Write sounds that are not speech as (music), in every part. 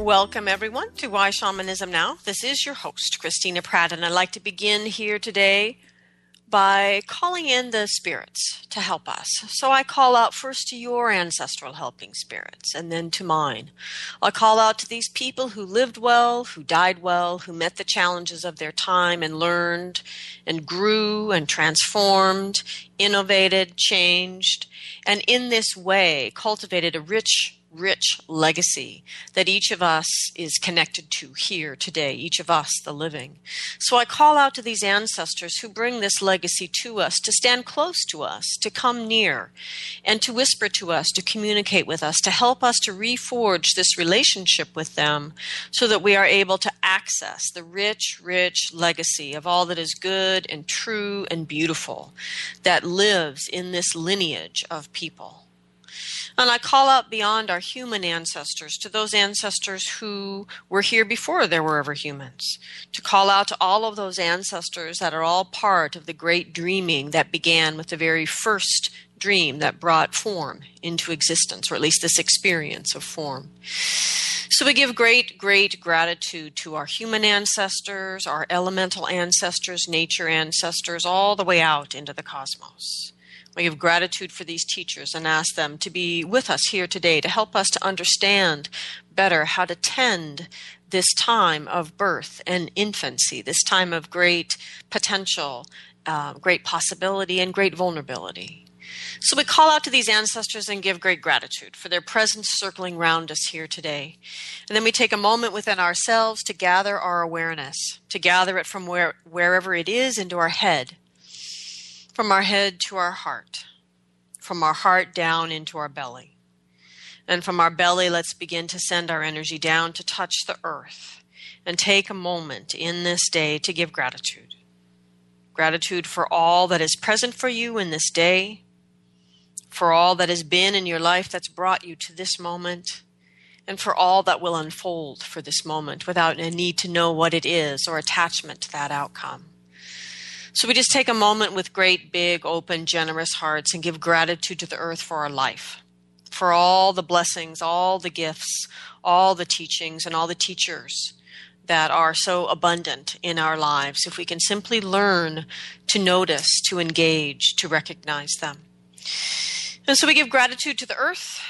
Welcome, everyone, to Why Shamanism Now. This is your host, Christina Pratt, and I'd like to begin here today by calling in the spirits to help us. So I call out first to your ancestral helping spirits and then to mine. I call out to these people who lived well, who died well, who met the challenges of their time and learned and grew and transformed, innovated, changed, and in this way cultivated a rich rich legacy that each of us is connected to here today, each of us, the living. So I call out to these ancestors who bring this legacy to us to stand close to us, to come near, and to whisper to us, to communicate with us, to help us to reforge this relationship with them so that we are able to access the rich, rich legacy of all that is good and true and beautiful that lives in this lineage of people. And I call out beyond our human ancestors to those ancestors who were here before there were ever humans. To call out to all of those ancestors that are all part of the great dreaming that began with the very first dream that brought form into existence, or at least this experience of form. So we give great, great gratitude to our human ancestors, our elemental ancestors, nature ancestors, all the way out into the cosmos. We give gratitude for these teachers and ask them to be with us here today to help us to understand better how to tend this time of birth and infancy, this time of great potential, uh, great possibility, and great vulnerability. So we call out to these ancestors and give great gratitude for their presence circling round us here today. And then we take a moment within ourselves to gather our awareness, to gather it from where, wherever it is into our head, from our head to our heart, from our heart down into our belly. And from our belly, let's begin to send our energy down to touch the earth and take a moment in this day to give gratitude. Gratitude for all that is present for you in this day, for all that has been in your life that's brought you to this moment, and for all that will unfold for this moment without a need to know what it is or attachment to that outcome. So we just take a moment with great, big, open, generous hearts and give gratitude to the earth for our life, for all the blessings, all the gifts, all the teachings, and all the teachers that are so abundant in our lives if we can simply learn to notice, to engage, to recognize them. And so we give gratitude to the earth,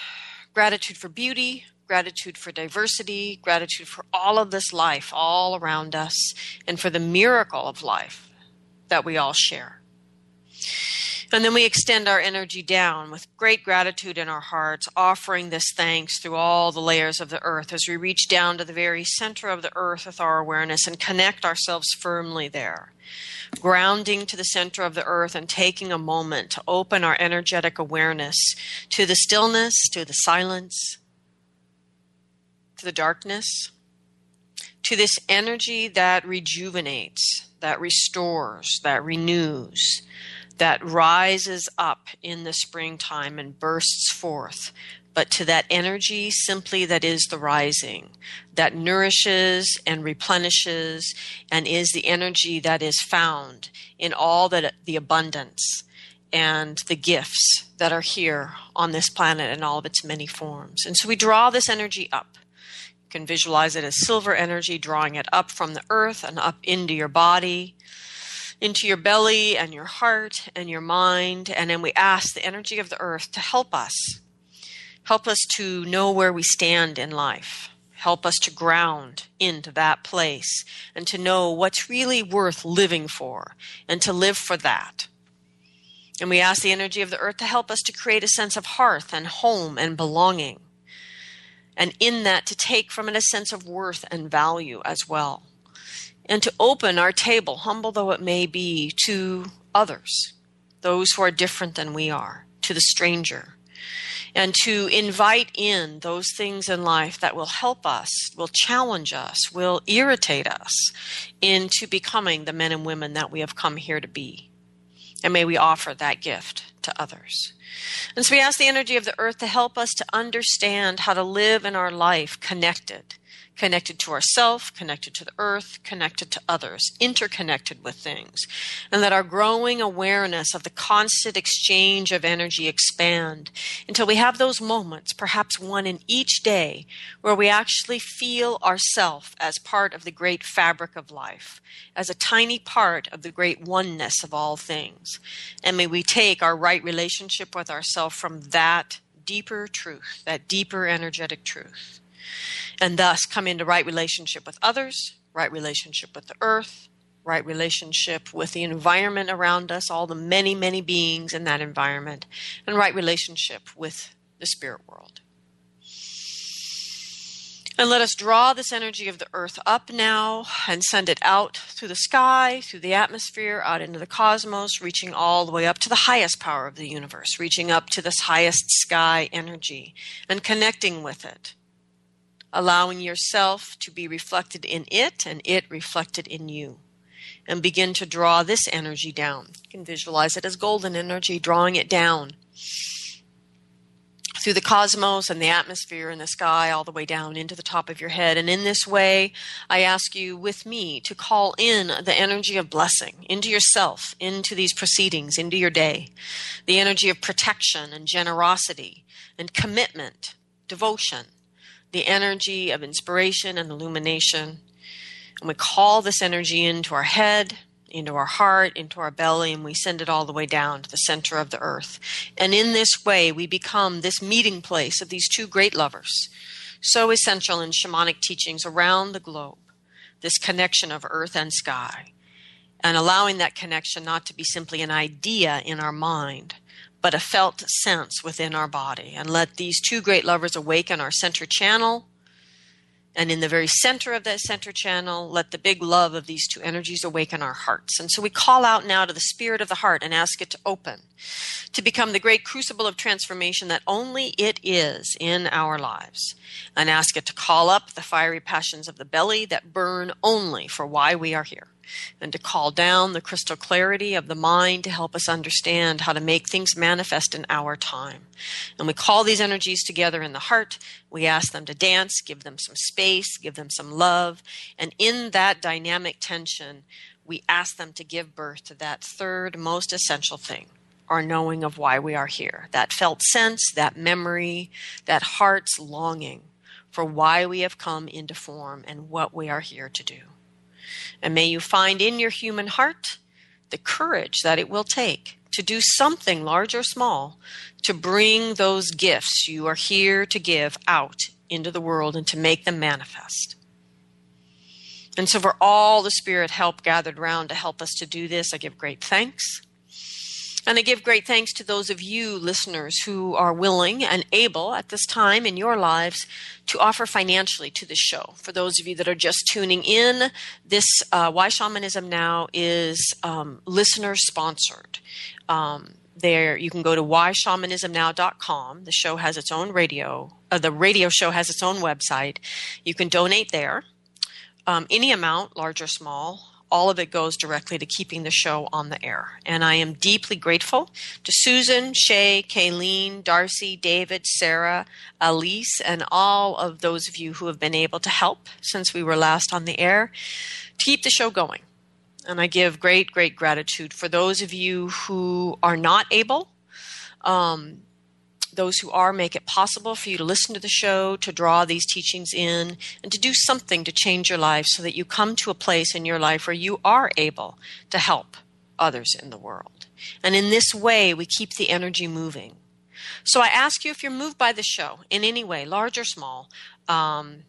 gratitude for beauty, gratitude for diversity, gratitude for all of this life all around us, and for the miracle of life that we all share. And then we extend our energy down with great gratitude in our hearts, offering this thanks through all the layers of the earth as we reach down to the very center of the earth with our awareness and connect ourselves firmly there. Grounding to the center of the earth and taking a moment to open our energetic awareness to the stillness, to the silence, to the darkness, to this energy that rejuvenates that restores, that renews, that rises up in the springtime and bursts forth, but to that energy simply that is the rising, that nourishes and replenishes and is the energy that is found in all that the abundance and the gifts that are here on this planet in all of its many forms. And so we draw this energy up can visualize it as silver energy, drawing it up from the earth and up into your body, into your belly and your heart and your mind. And then we ask the energy of the earth to help us, help us to know where we stand in life. Help us to ground into that place and to know what's really worth living for and to live for that. And we ask the energy of the earth to help us to create a sense of hearth and home and belonging And in that, to take from it a sense of worth and value as well. And to open our table, humble though it may be, to others, those who are different than we are, to the stranger, and to invite in those things in life that will help us, will challenge us, will irritate us into becoming the men and women that we have come here to be. And may we offer that gift to others. And so we ask the energy of the earth to help us to understand how to live in our life connected connected to ourself, connected to the earth, connected to others, interconnected with things, and that our growing awareness of the constant exchange of energy expand until we have those moments, perhaps one in each day, where we actually feel ourself as part of the great fabric of life, as a tiny part of the great oneness of all things. And may we take our right relationship with ourself from that deeper truth, that deeper energetic truth and thus come into right relationship with others, right relationship with the earth, right relationship with the environment around us, all the many, many beings in that environment, and right relationship with the spirit world. And let us draw this energy of the earth up now and send it out through the sky, through the atmosphere, out into the cosmos, reaching all the way up to the highest power of the universe, reaching up to this highest sky energy and connecting with it allowing yourself to be reflected in it and it reflected in you. And begin to draw this energy down. You can visualize it as golden energy, drawing it down through the cosmos and the atmosphere and the sky all the way down into the top of your head. And in this way, I ask you with me to call in the energy of blessing into yourself, into these proceedings, into your day. The energy of protection and generosity and commitment, devotion, the energy of inspiration and illumination. And we call this energy into our head, into our heart, into our belly, and we send it all the way down to the center of the earth. And in this way, we become this meeting place of these two great lovers, so essential in shamanic teachings around the globe this connection of earth and sky, and allowing that connection not to be simply an idea in our mind, but a felt sense within our body. And let these two great lovers awaken our center channel. And in the very center of that center channel, let the big love of these two energies awaken our hearts. And so we call out now to the spirit of the heart and ask it to open, to become the great crucible of transformation that only it is in our lives. And ask it to call up the fiery passions of the belly that burn only for why we are here and to call down the crystal clarity of the mind to help us understand how to make things manifest in our time. And we call these energies together in the heart. We ask them to dance, give them some space, give them some love. And in that dynamic tension, we ask them to give birth to that third most essential thing our knowing of why we are here. That felt sense, that memory, that heart's longing for why we have come into form and what we are here to do. And may you find in your human heart the courage that it will take to do something large or small to bring those gifts you are here to give out into the world and to make them manifest. And so, for all the Spirit help gathered round to help us to do this, I give great thanks. And I give great thanks to those of you listeners who are willing and able at this time in your lives to offer financially to this show. For those of you that are just tuning in, this uh, Why Shamanism Now is um, listener sponsored. Um, there you can go to whyshamanismnow.com. The show has its own radio. Uh, the radio show has its own website. You can donate there. Um, any amount, large or small, all of it goes directly to keeping the show on the air. And I am deeply grateful to Susan, Shay, Kayleen, Darcy, David, Sarah, Elise, and all of those of you who have been able to help since we were last on the air to keep the show going. And I give great, great gratitude for those of you who are not able. Um, those who are make it possible for you to listen to the show, to draw these teachings in, and to do something to change your life so that you come to a place in your life where you are able to help others in the world. And in this way, we keep the energy moving. So I ask you if you're moved by the show in any way, large or small, um,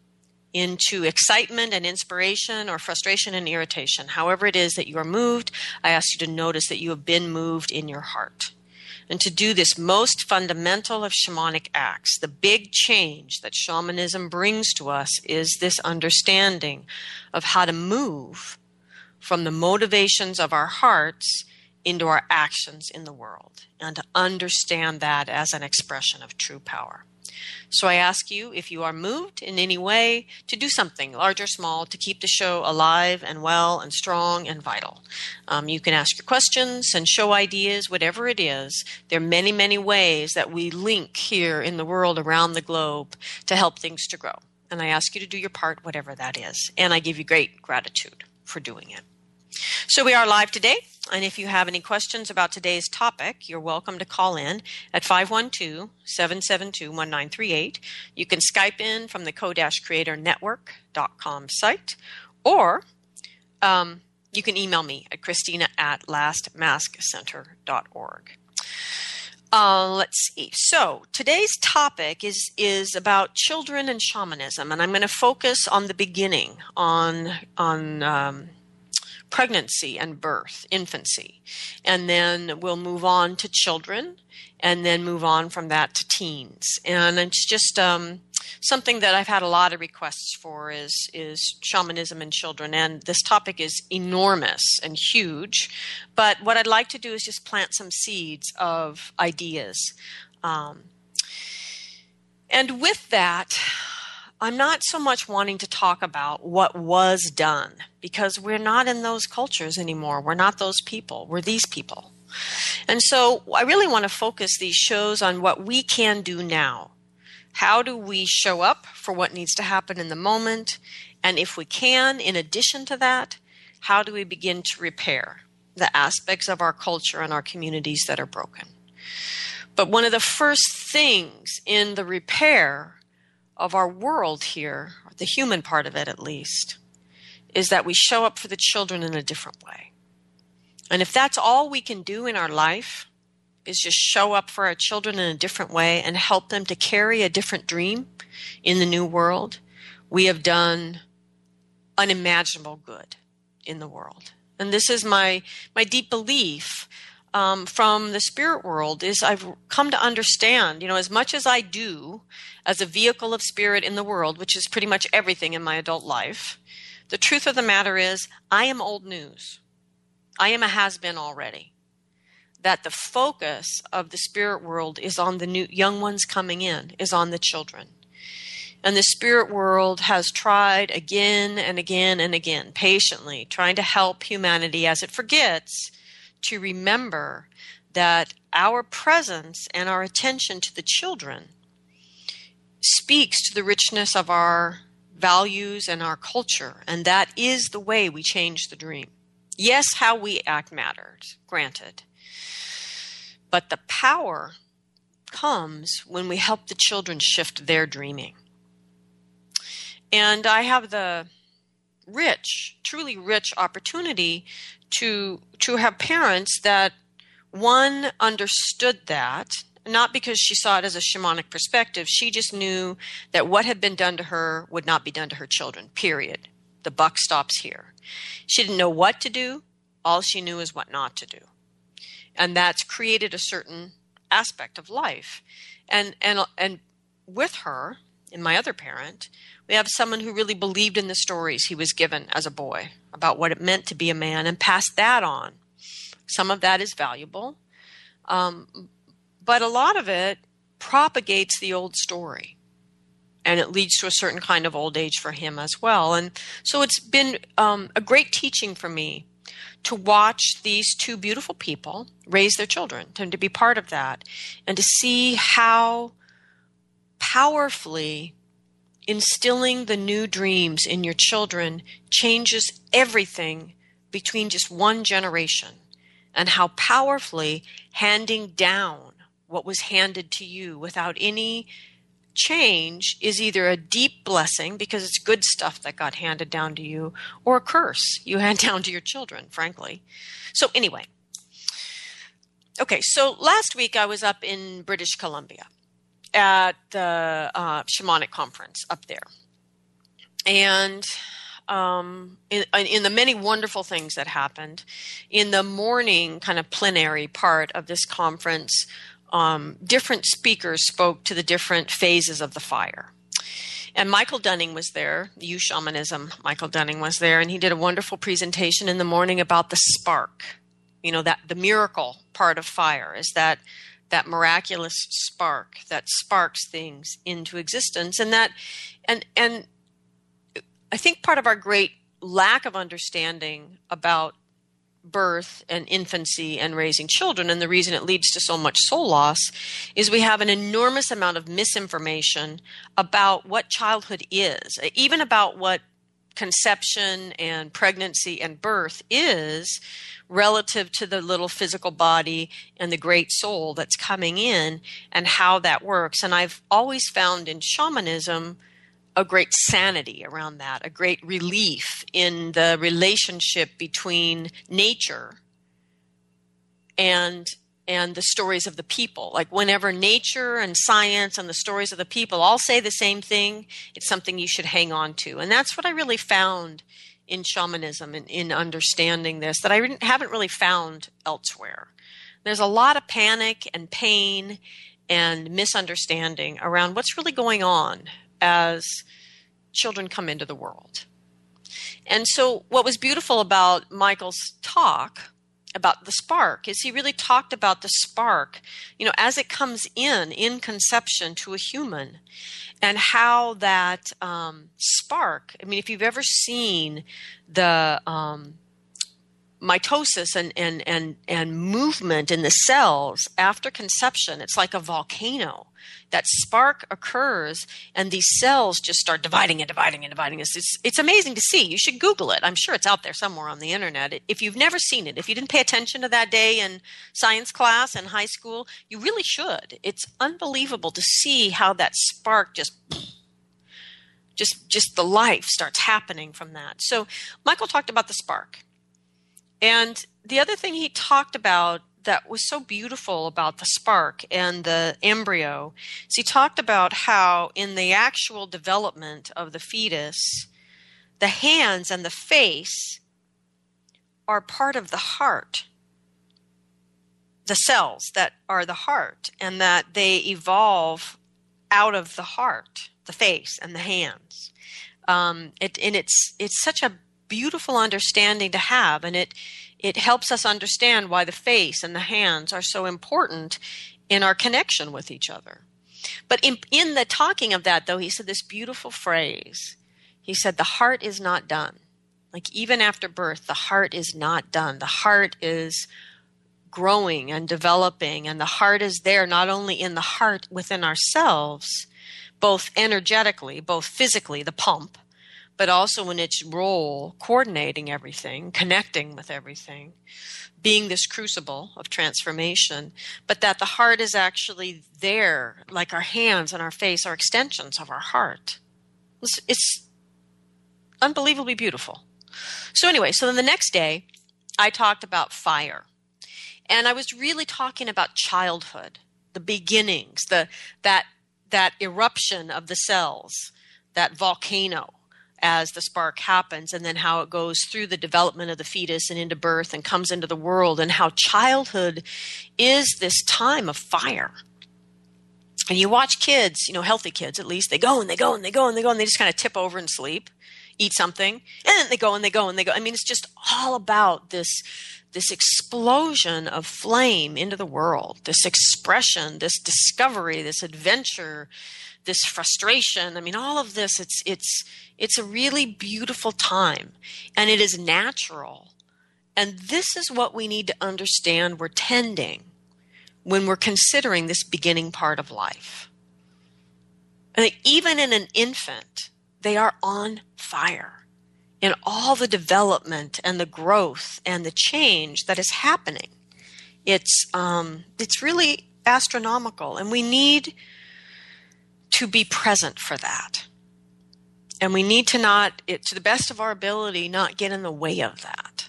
into excitement and inspiration or frustration and irritation, however it is that you are moved, I ask you to notice that you have been moved in your heart And to do this most fundamental of shamanic acts, the big change that shamanism brings to us is this understanding of how to move from the motivations of our hearts into our actions in the world and to understand that as an expression of true power. So I ask you if you are moved in any way to do something, large or small, to keep the show alive and well and strong and vital. Um, you can ask your questions and show ideas, whatever it is. There are many, many ways that we link here in the world around the globe to help things to grow. And I ask you to do your part, whatever that is. And I give you great gratitude for doing it. So we are live today, and if you have any questions about today's topic, you're welcome to call in at 512-772-1938. You can Skype in from the co-creatornetwork.com site, or um, you can email me at christina at lastmaskcenter.org. Uh, let's see. So today's topic is is about children and shamanism, and I'm going to focus on the beginning, on on um, pregnancy and birth, infancy. And then we'll move on to children and then move on from that to teens. And it's just um, something that I've had a lot of requests for is, is shamanism in children. And this topic is enormous and huge. But what I'd like to do is just plant some seeds of ideas. Um, and with that, I'm not so much wanting to talk about what was done because we're not in those cultures anymore. We're not those people. We're these people. And so I really want to focus these shows on what we can do now. How do we show up for what needs to happen in the moment? And if we can, in addition to that, how do we begin to repair the aspects of our culture and our communities that are broken? But one of the first things in the repair of our world here, the human part of it at least, is that we show up for the children in a different way. And if that's all we can do in our life, is just show up for our children in a different way and help them to carry a different dream in the new world, we have done unimaginable good in the world. And this is my, my deep belief um, from the spirit world is I've come to understand, you know, as much as I do as a vehicle of spirit in the world, which is pretty much everything in my adult life, the truth of the matter is I am old news. I am a has been already. That the focus of the spirit world is on the new young ones coming in, is on the children. And the spirit world has tried again and again and again, patiently, trying to help humanity as it forgets to remember that our presence and our attention to the children speaks to the richness of our values and our culture, and that is the way we change the dream. Yes, how we act matters, granted. But the power comes when we help the children shift their dreaming. And I have the rich, truly rich opportunity to to have parents that one understood that not because she saw it as a shamanic perspective she just knew that what had been done to her would not be done to her children period. The buck stops here. She didn't know what to do. All she knew is what not to do. And that's created a certain aspect of life. And and and with her and my other parent we have someone who really believed in the stories he was given as a boy about what it meant to be a man and passed that on. Some of that is valuable, um, but a lot of it propagates the old story. And it leads to a certain kind of old age for him as well. And so it's been um, a great teaching for me to watch these two beautiful people raise their children, to, to be part of that, and to see how powerfully instilling the new dreams in your children changes everything between just one generation and how powerfully handing down what was handed to you without any change is either a deep blessing because it's good stuff that got handed down to you or a curse you hand (laughs) down to your children frankly. So anyway. Okay so last week i was up in british columbia at the uh, shamanic conference up there. And um, in, in the many wonderful things that happened. In the morning, kind of plenary part of this conference, um, different speakers spoke to the different phases of the fire. And Michael Dunning was there, Eu Shamanism. Michael Dunning was there, and he did a wonderful presentation in the morning about the spark. You know, that the miracle part of fire is that that miraculous spark that sparks things into existence. And that and and I think part of our great lack of understanding about birth and infancy and raising children and the reason it leads to so much soul loss is we have an enormous amount of misinformation about what childhood is even about what conception and pregnancy and birth is relative to the little physical body and the great soul that's coming in and how that works. And i've always found in shamanism a great sanity around that, a great relief in the relationship between nature and and the stories of the people. Like whenever nature and science and the stories of the people all say the same thing, it's something you should hang on to. And that's what I really found in shamanism and in understanding this that I haven't really found elsewhere. There's a lot of panic and pain and misunderstanding around what's really going on as children come into the world. And so, what was beautiful about Michael's talk about the spark is he really talked about the spark, you know, as it comes in in conception to a human, and how that um, spark. I mean, if you've ever seen the um, mitosis and, and, and, and movement in the cells after conception, it's like a volcano. That spark occurs, and these cells just start dividing and dividing and dividing. It's, it's, it's amazing to see. You should Google it. I'm sure it's out there somewhere on the internet. If you've never seen it, if you didn't pay attention to that day in science class in high school, you really should. It's unbelievable to see how that spark just just just the life starts happening from that. So Michael talked about the spark and the other thing he talked about that was so beautiful about the spark and the embryo is he talked about how in the actual development of the fetus, the hands and the face are part of the heart. The cells that are the heart, and that they evolve out of the heart, the face and the hands. Um, it, and it's it's such a beautiful understanding to have and it it helps us understand why the face and the hands are so important in our connection with each other. But in, in the talking of that though he said this beautiful phrase. He said the heart is not done. Like even after birth the heart is not done. The heart is growing and developing and the heart is there not only in the heart within ourselves both energetically both physically the pump but also in its role coordinating everything, connecting with everything, being this crucible of transformation, but that the heart is actually there, like our hands and our face are extensions of our heart. It's, it's unbelievably beautiful. So, anyway, so then the next day, I talked about fire. And I was really talking about childhood, the beginnings, the, that, that eruption of the cells, that volcano as the spark happens and then how it goes through the development of the fetus and into birth and comes into the world and how childhood is this time of fire and you watch kids you know healthy kids at least they go and they go and they go and they go and they just kind of tip over and sleep eat something and then they go and they go and they go i mean it's just all about this this explosion of flame into the world this expression this discovery this adventure this frustration. I mean, all of this, it's, it's, it's a really beautiful time and it is natural. And this is what we need to understand we're tending when we're considering this beginning part of life. And even in an infant, they are on fire in all the development and the growth and the change that is happening. It's um, it's really astronomical, and we need to be present for that. And we need to not, it, to the best of our ability, not get in the way of that.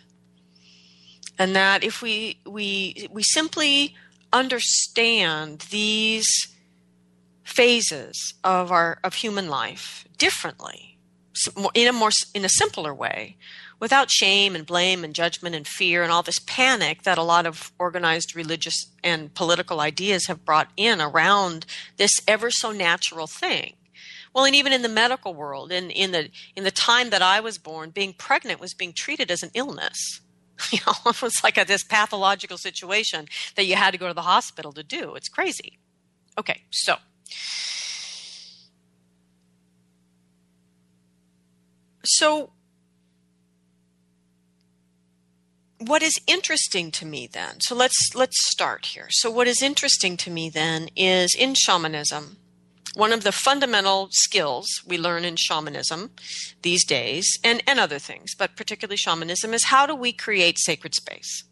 And that if we, we, we simply understand these phases of our, of human life differently, in a more in a simpler way without shame and blame and judgment and fear and all this panic that a lot of organized religious and political ideas have brought in around this ever so natural thing well and even in the medical world in, in the in the time that i was born being pregnant was being treated as an illness. (laughs) You know it was like a, this pathological situation that you had to go to the hospital to do. It's crazy. Okay so. So what is interesting to me then? So let's let's start here. So what is interesting to me then is in shamanism one of the fundamental skills we learn in shamanism these days and, and other things but particularly shamanism is how do we create sacred space?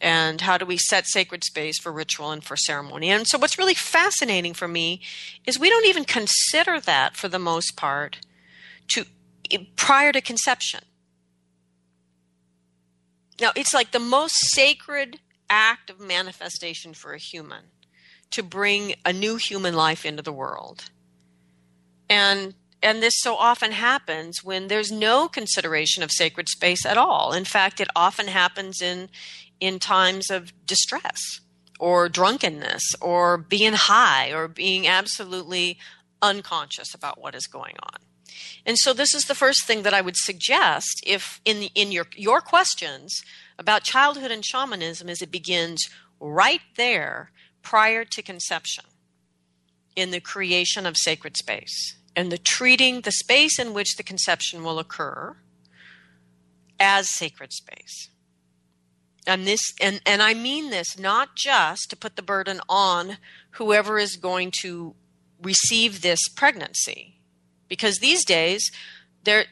And how do we set sacred space for ritual and for ceremony? And so what's really fascinating for me is we don't even consider that for the most part to prior to conception. Now, it's like the most sacred act of manifestation for a human to bring a new human life into the world. And and this so often happens when there's no consideration of sacred space at all. In fact, it often happens in in times of distress or drunkenness or being high or being absolutely unconscious about what is going on. And so this is the first thing that I would suggest if in in your your questions about childhood and shamanism is it begins right there prior to conception in the creation of sacred space and the treating the space in which the conception will occur as sacred space. And this and, and I mean this not just to put the burden on whoever is going to receive this pregnancy because these days there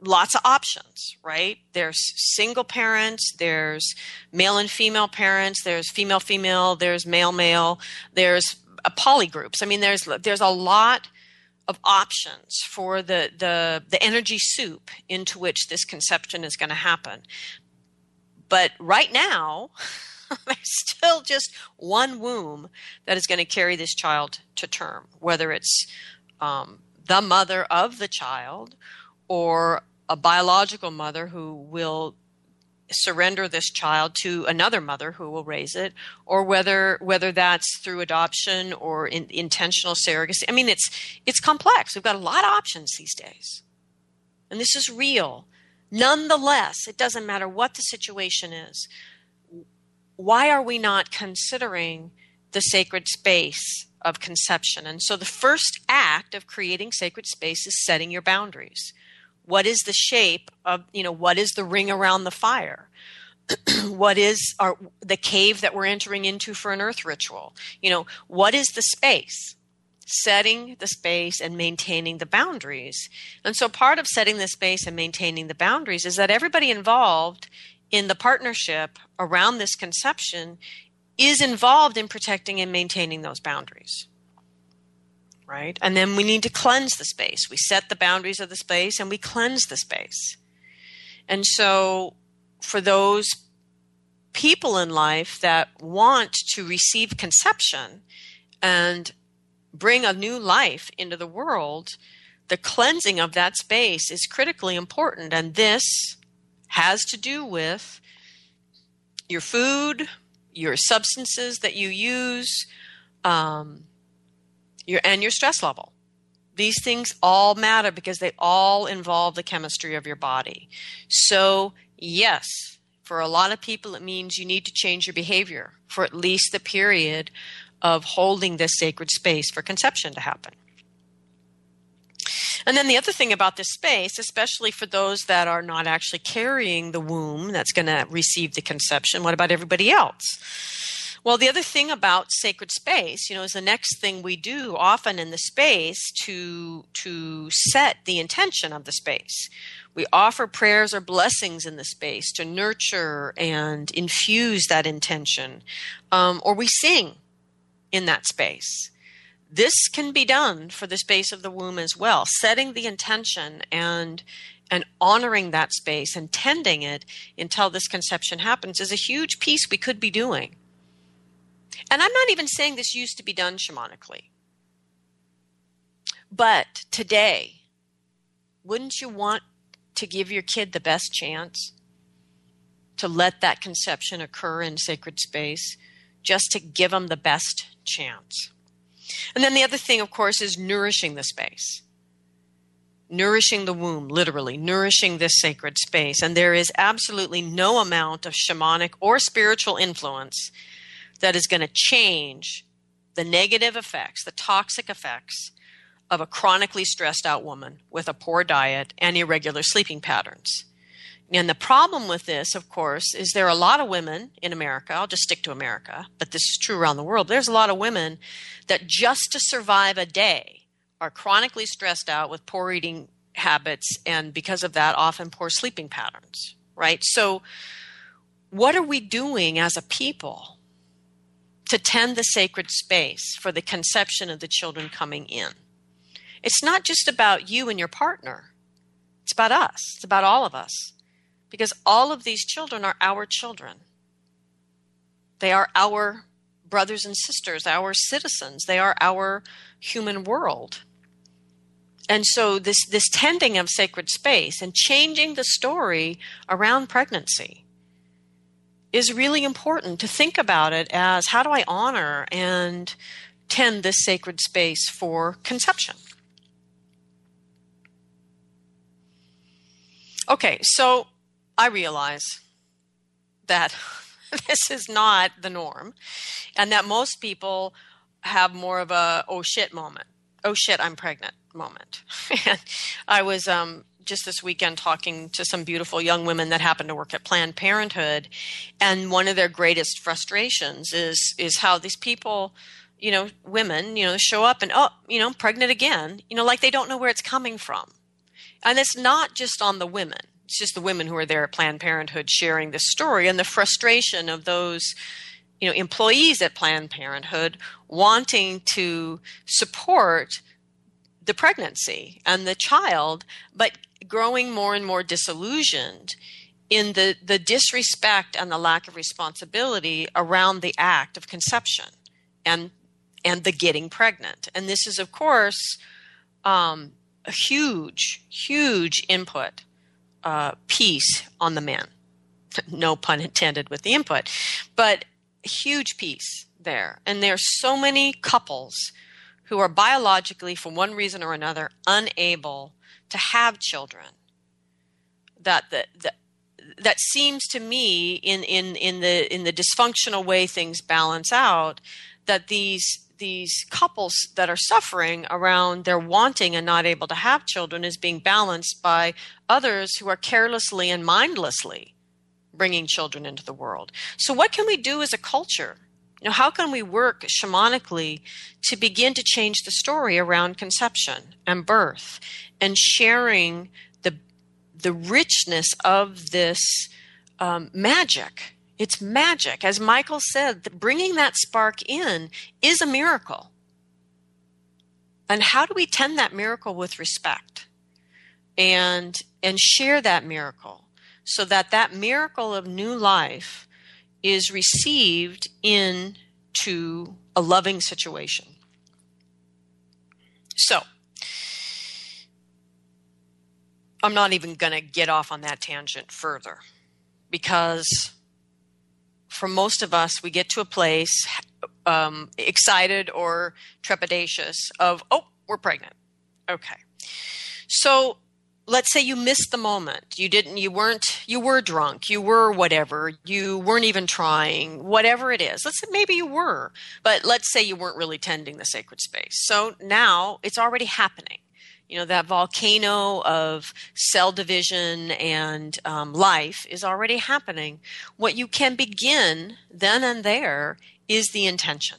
lots of options right? There's single parents there's male and female parents there's female female there's male male there's a poly groups i mean there's there's a lot of options for the the the energy soup into which this conception is going to happen. But right now (laughs) there's still just one womb that is going to carry this child to term whether it's um, the mother of the child or a biological mother who will surrender this child to another mother who will raise it or whether whether that's through adoption or in, intentional surrogacy. I mean it's it's complex. We've got a lot of options these days. And this is real. Nonetheless it doesn't matter what the situation is. Why are we not considering the sacred space of conception. And so the first act of creating sacred space is setting your boundaries. What is the shape of, you know, what is the ring around the fire? (clears throat) what is our, the cave that we're entering into for an earth ritual? You know, what is the space? Setting the space and maintaining the boundaries. And so part of setting the space and maintaining the boundaries is that everybody involved in the partnership around this conception is involved in protecting and maintaining those boundaries. Right? And then we need to cleanse the space. We set the boundaries of the space and we cleanse the space. And so, for those people in life that want to receive conception and bring a new life into the world, the cleansing of that space is critically important. And this has to do with your food, your substances that you use, um, your and your stress level. These things all matter because they all involve the chemistry of your body. So, yes, for a lot of people, it means you need to change your behavior for at least the period of holding this sacred space for conception to happen. And then the other thing about this space, especially for those that are not actually carrying the womb that's going to receive the conception, what about everybody else? Well, the other thing about sacred space, you know, is the next thing we do often in the space to to set the intention of the space. We offer prayers or blessings in the space to nurture and infuse that intention, um, or we sing in that space. This can be done for the space of the womb as well. Setting the intention and and honoring that space and tending it until this conception happens is a huge piece we could be doing and i'm not even saying this used to be done shamanically but today wouldn't you want to give your kid the best chance to let that conception occur in sacred space, just to give them the best chance? And then the other thing, of course, is nourishing the space. Nourishing the womb, literally, nourishing this sacred space. And there is absolutely no amount of shamanic or spiritual influence that is going to change the negative effects, the toxic effects of a chronically stressed out woman with a poor diet and irregular sleeping patterns. And the problem with this, of course, is there are a lot of women in America, I'll just stick to America, but this is true around the world. There's a lot of women that just to survive a day are chronically stressed out with poor eating habits and because of that, often poor sleeping patterns, right? So, what are we doing as a people to tend the sacred space for the conception of the children coming in? It's not just about you and your partner, it's about us, it's about all of us. Because all of these children are our children. They are our brothers and sisters, our citizens. They are our human world. And so this this tending of sacred space and changing the story around pregnancy is really important to think about it as how do I honor and tend this sacred space for conception? Okay, so I realize that (laughs) this is not the norm and that most people have more of a oh shit moment. Oh shit, I'm pregnant moment. (laughs) and I was um, just this weekend talking to some beautiful young women that happen to work at Planned Parenthood, and one of their greatest frustrations is is how these people, you know, women, you know, show up and oh, you know, pregnant again, you know, like they don't know where it's coming from, and it's not just on the women. It's just the women who are there at Planned Parenthood sharing this story and the frustration of those you know employees at Planned Parenthood wanting to support the pregnancy and the child, but growing more and more disillusioned in the, the disrespect and the lack of responsibility around the act of conception and and the getting pregnant. And this is, of course, um, a huge, huge input uh, piece on the men. (laughs) no pun intended with the input, but huge piece there. And there's so many couples who are biologically, for one reason or another, unable to have children. That the, the that seems to me in, in, in the in the dysfunctional way things balance out that these these couples that are suffering around their wanting and not able to have children is being balanced by others who are carelessly and mindlessly bringing children into the world. So, what can we do as a culture? You know, how can we work shamanically to begin to change the story around conception and birth and sharing the the richness of this um, magic it's magic. As Michael said, bringing that spark in is a miracle. And how do we tend that miracle with respect and and share that miracle so that that miracle of new life is received into a loving situation. So, I'm not even going to get off on that tangent further because for most of us, we get to a place um, excited or trepidatious of, oh, we're pregnant. Okay. So let's say you missed the moment. You didn't, you weren't, you were drunk, you were whatever, you weren't even trying, whatever it is. Let's say maybe you were, but let's say you weren't really tending the sacred space. So now it's already happening you know that volcano of cell division and um, life is already happening what you can begin then and there is the intention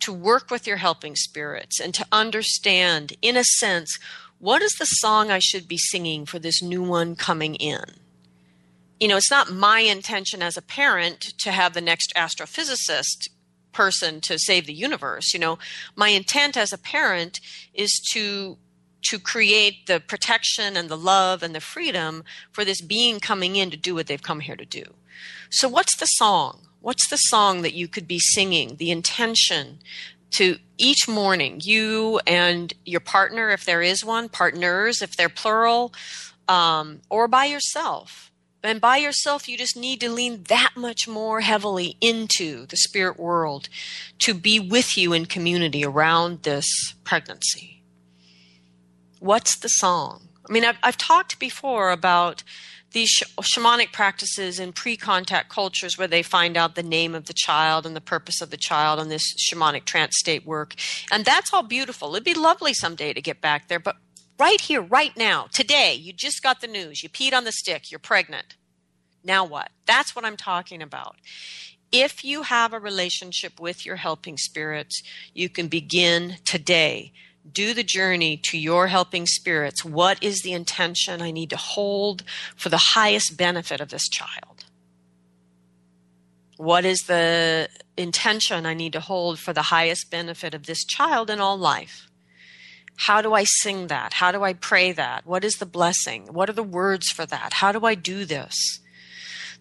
to work with your helping spirits and to understand in a sense what is the song i should be singing for this new one coming in? You know it's not my intention as a parent to have the next astrophysicist person to save the universe you know. My intent as a parent is to to create the protection and the love and the freedom for this being coming in to do what they've come here to do. So what's the song? What's the song that you could be singing? The intention to each morning, you and your partner, if there is one, partners, if they're plural, um, or by yourself. And by yourself, you just need to lean that much more heavily into the spirit world to be with you in community around this pregnancy. What's the song? I mean, I've, I've talked before about these sh- shamanic practices in pre-contact cultures where they find out the name of the child and the purpose of the child and this shamanic trance state work. And that's all beautiful. It'd be lovely someday to get back there but right here right now today you just got the news. You peed on the stick. You're pregnant. Now what? That's what i'm talking about. If you have a relationship with your helping spirits you can begin today do the journey to your helping spirits. What is the intention I need to hold for the highest benefit of this child? What is the intention I need to hold for the highest benefit of this child in all life? How do I sing that? How do I pray that? What is the blessing? What are the words for that? How do I do this?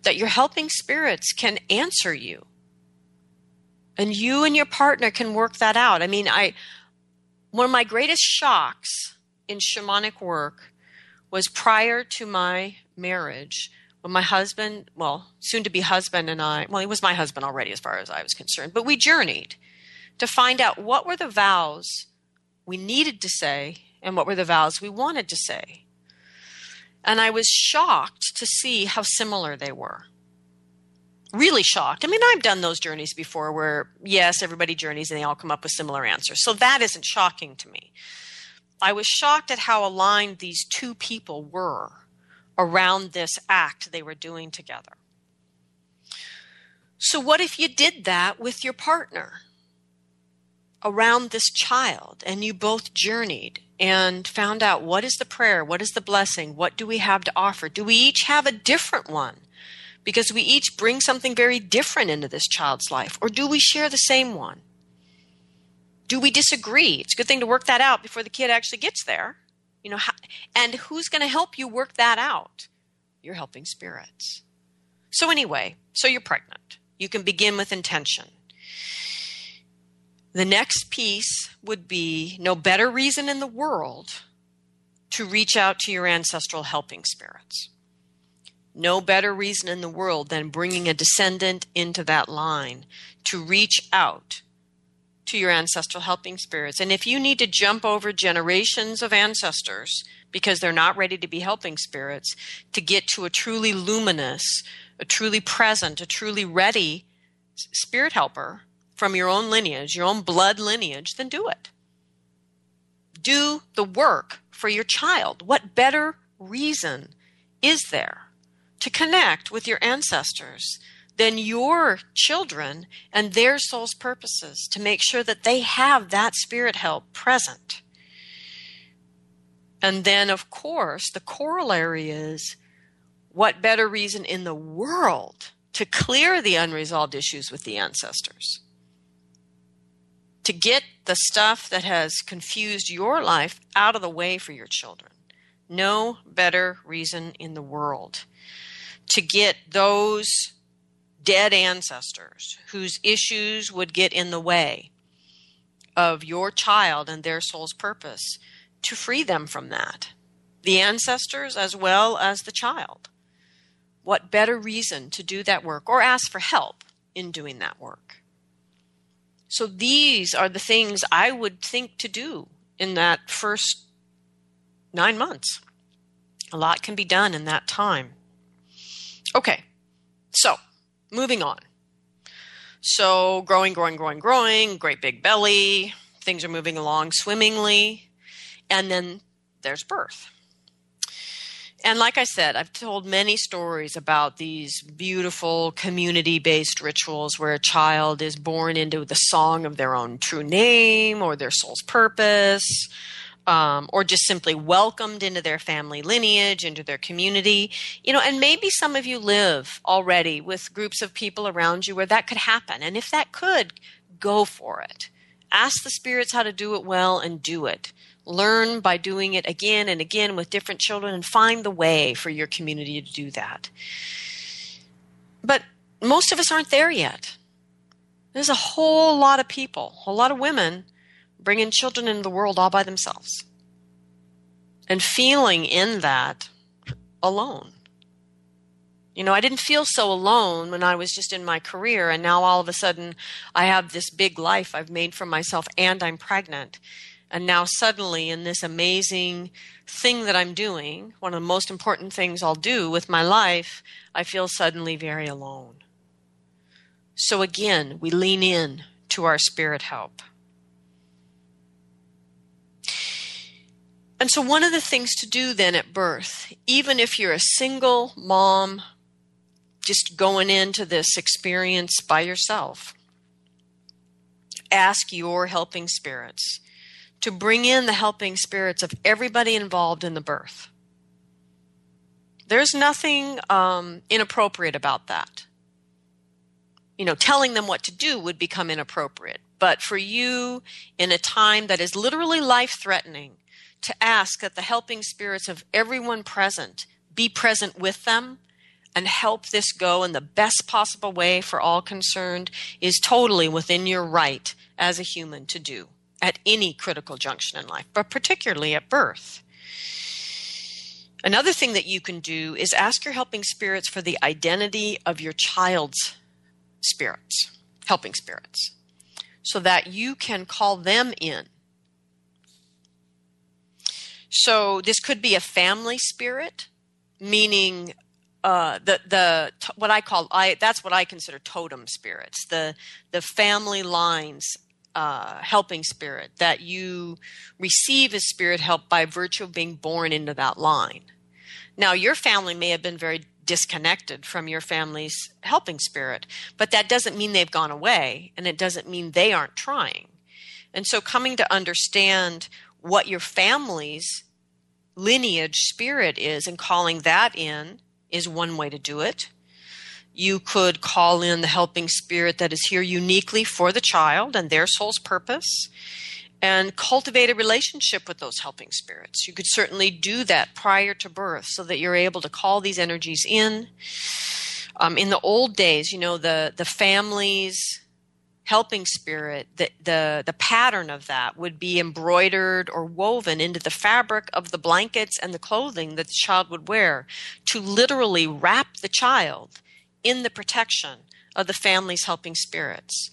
That your helping spirits can answer you. And you and your partner can work that out. I mean, I one of my greatest shocks in shamanic work was prior to my marriage when my husband, well, soon to be husband and I, well, he was my husband already as far as I was concerned, but we journeyed to find out what were the vows we needed to say and what were the vows we wanted to say. And I was shocked to see how similar they were really shocked. I mean, I've done those journeys before where, yes, everybody journeys and they all come up with similar answers. So that isn't shocking to me. I was shocked at how aligned these two people were around this act they were doing together. So, what if you did that with your partner around this child and you both journeyed and found out what is the prayer, what is the blessing, what do we have to offer? Do we each have a different one? Because we each bring something very different into this child's life? Or do we share the same one? Do we disagree? It's a good thing to work that out before the kid actually gets there. You know, how, and who's going to help you work that out? Your helping spirits. So anyway, so you're pregnant. You can begin with intention. The next piece would be no better reason in the world to reach out to your ancestral helping spirits no better reason in the world than bringing a descendant into that line to reach out to your ancestral helping spirits. And if you need to jump over generations of ancestors because they're not ready to be helping spirits to get to a truly luminous, a truly present, a truly ready spirit helper from your own lineage, your own blood lineage, then do it. Do the work for your child. What better reason is there? To connect with your ancestors than your children and their soul's purposes to make sure that they have that spirit help present. And then, of course, the corollary is what better reason in the world to clear the unresolved issues with the ancestors? To get the stuff that has confused your life out of the way for your children. No better reason in the world to get those dead ancestors whose issues would get in the way of your child and their soul's purpose to free them from that. The ancestors as well as the child. What better reason to do that work or ask for help in doing that work? So these are the things I would think to do in that first nine months. A lot can be done in that time. Okay, so moving on. So growing, growing, growing, growing, great big belly, things are moving along swimmingly, and then there's birth. And like I said, I've told many stories about these beautiful community based rituals where a child is born into the song of their own true name or their soul's purpose um, or just simply welcomed into their family lineage, into their community. You know, and maybe some of you live already with groups of people around you where that could happen. And if that could, go for it. Ask the spirits how to do it well and do it. Learn by doing it again and again with different children and find the way for your community to do that. But most of us aren't there yet. There's a whole lot of people, a lot of women bringing children into the world all by themselves and feeling in that alone. You know, I didn't feel so alone when I was just in my career, and now all of a sudden I have this big life I've made for myself and I'm pregnant. And now, suddenly, in this amazing thing that I'm doing, one of the most important things I'll do with my life, I feel suddenly very alone. So, again, we lean in to our spirit help. And so, one of the things to do then at birth, even if you're a single mom just going into this experience by yourself, ask your helping spirits to bring in the helping spirits of everybody involved in the birth. There's nothing um, inappropriate about that. You know, telling them what to do would become inappropriate. But for you, in a time that is literally life threatening, to ask that the helping spirits of everyone present be present with them and help this go in the best possible way for all concerned is totally within your right as a human to do at any critical junction in life, but particularly at birth. Another thing that you can do is ask your helping spirits for the identity of your child's spirits, helping spirits, so that you can call them in. So this could be a family spirit, meaning uh, the the what I call I that's what I consider totem spirits, the the family lines uh, helping spirit that you receive as spirit help by virtue of being born into that line. Now, your family may have been very disconnected from your family's helping spirit, but that doesn't mean they've gone away, and it doesn't mean they aren't trying. And so, coming to understand what your family's lineage spirit is and calling that in is one way to do it. You could call in the helping spirit that is here uniquely for the child and their soul's purpose and cultivate a relationship with those helping spirits. You could certainly do that prior to birth so that you're able to call these energies in. Um, in the old days, you know, the, the family's helping spirit, the, the, the pattern of that would be embroidered or woven into the fabric of the blankets and the clothing that the child would wear to literally wrap the child in the protection of the family's helping spirits.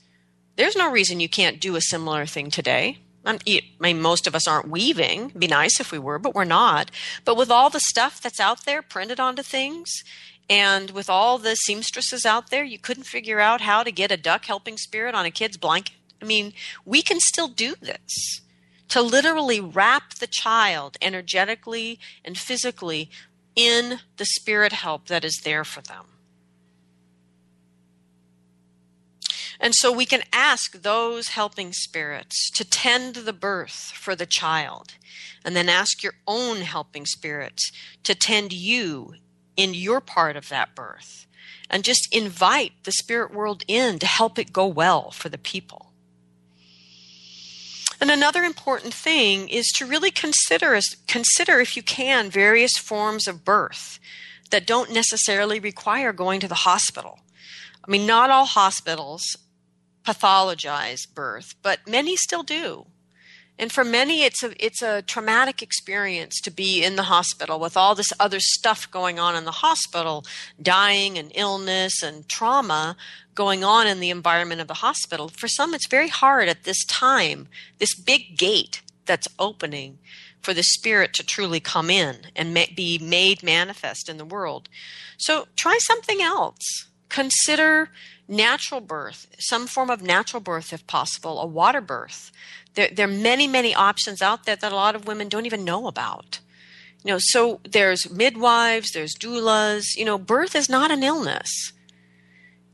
There's no reason you can't do a similar thing today. Um, I mean, most of us aren't weaving. It'd be nice if we were, but we're not. But with all the stuff that's out there printed onto things, and with all the seamstresses out there, you couldn't figure out how to get a duck helping spirit on a kid's blanket. I mean, we can still do this to literally wrap the child energetically and physically in the spirit help that is there for them. And so we can ask those helping spirits to tend the birth for the child, and then ask your own helping spirits to tend you in your part of that birth, and just invite the spirit world in to help it go well for the people. And another important thing is to really consider, consider if you can, various forms of birth that don't necessarily require going to the hospital. I mean, not all hospitals pathologize birth, but many still do. And for many, it's a it's a traumatic experience to be in the hospital with all this other stuff going on in the hospital, dying and illness and trauma going on in the environment of the hospital. For some, it's very hard at this time, this big gate that's opening for the spirit to truly come in and be made manifest in the world. So try something else. Consider natural birth, some form of natural birth if possible, a water birth. There, there are many, many options out there that a lot of women don't even know about. You know, so there's midwives, there's doulas. You know, birth is not an illness,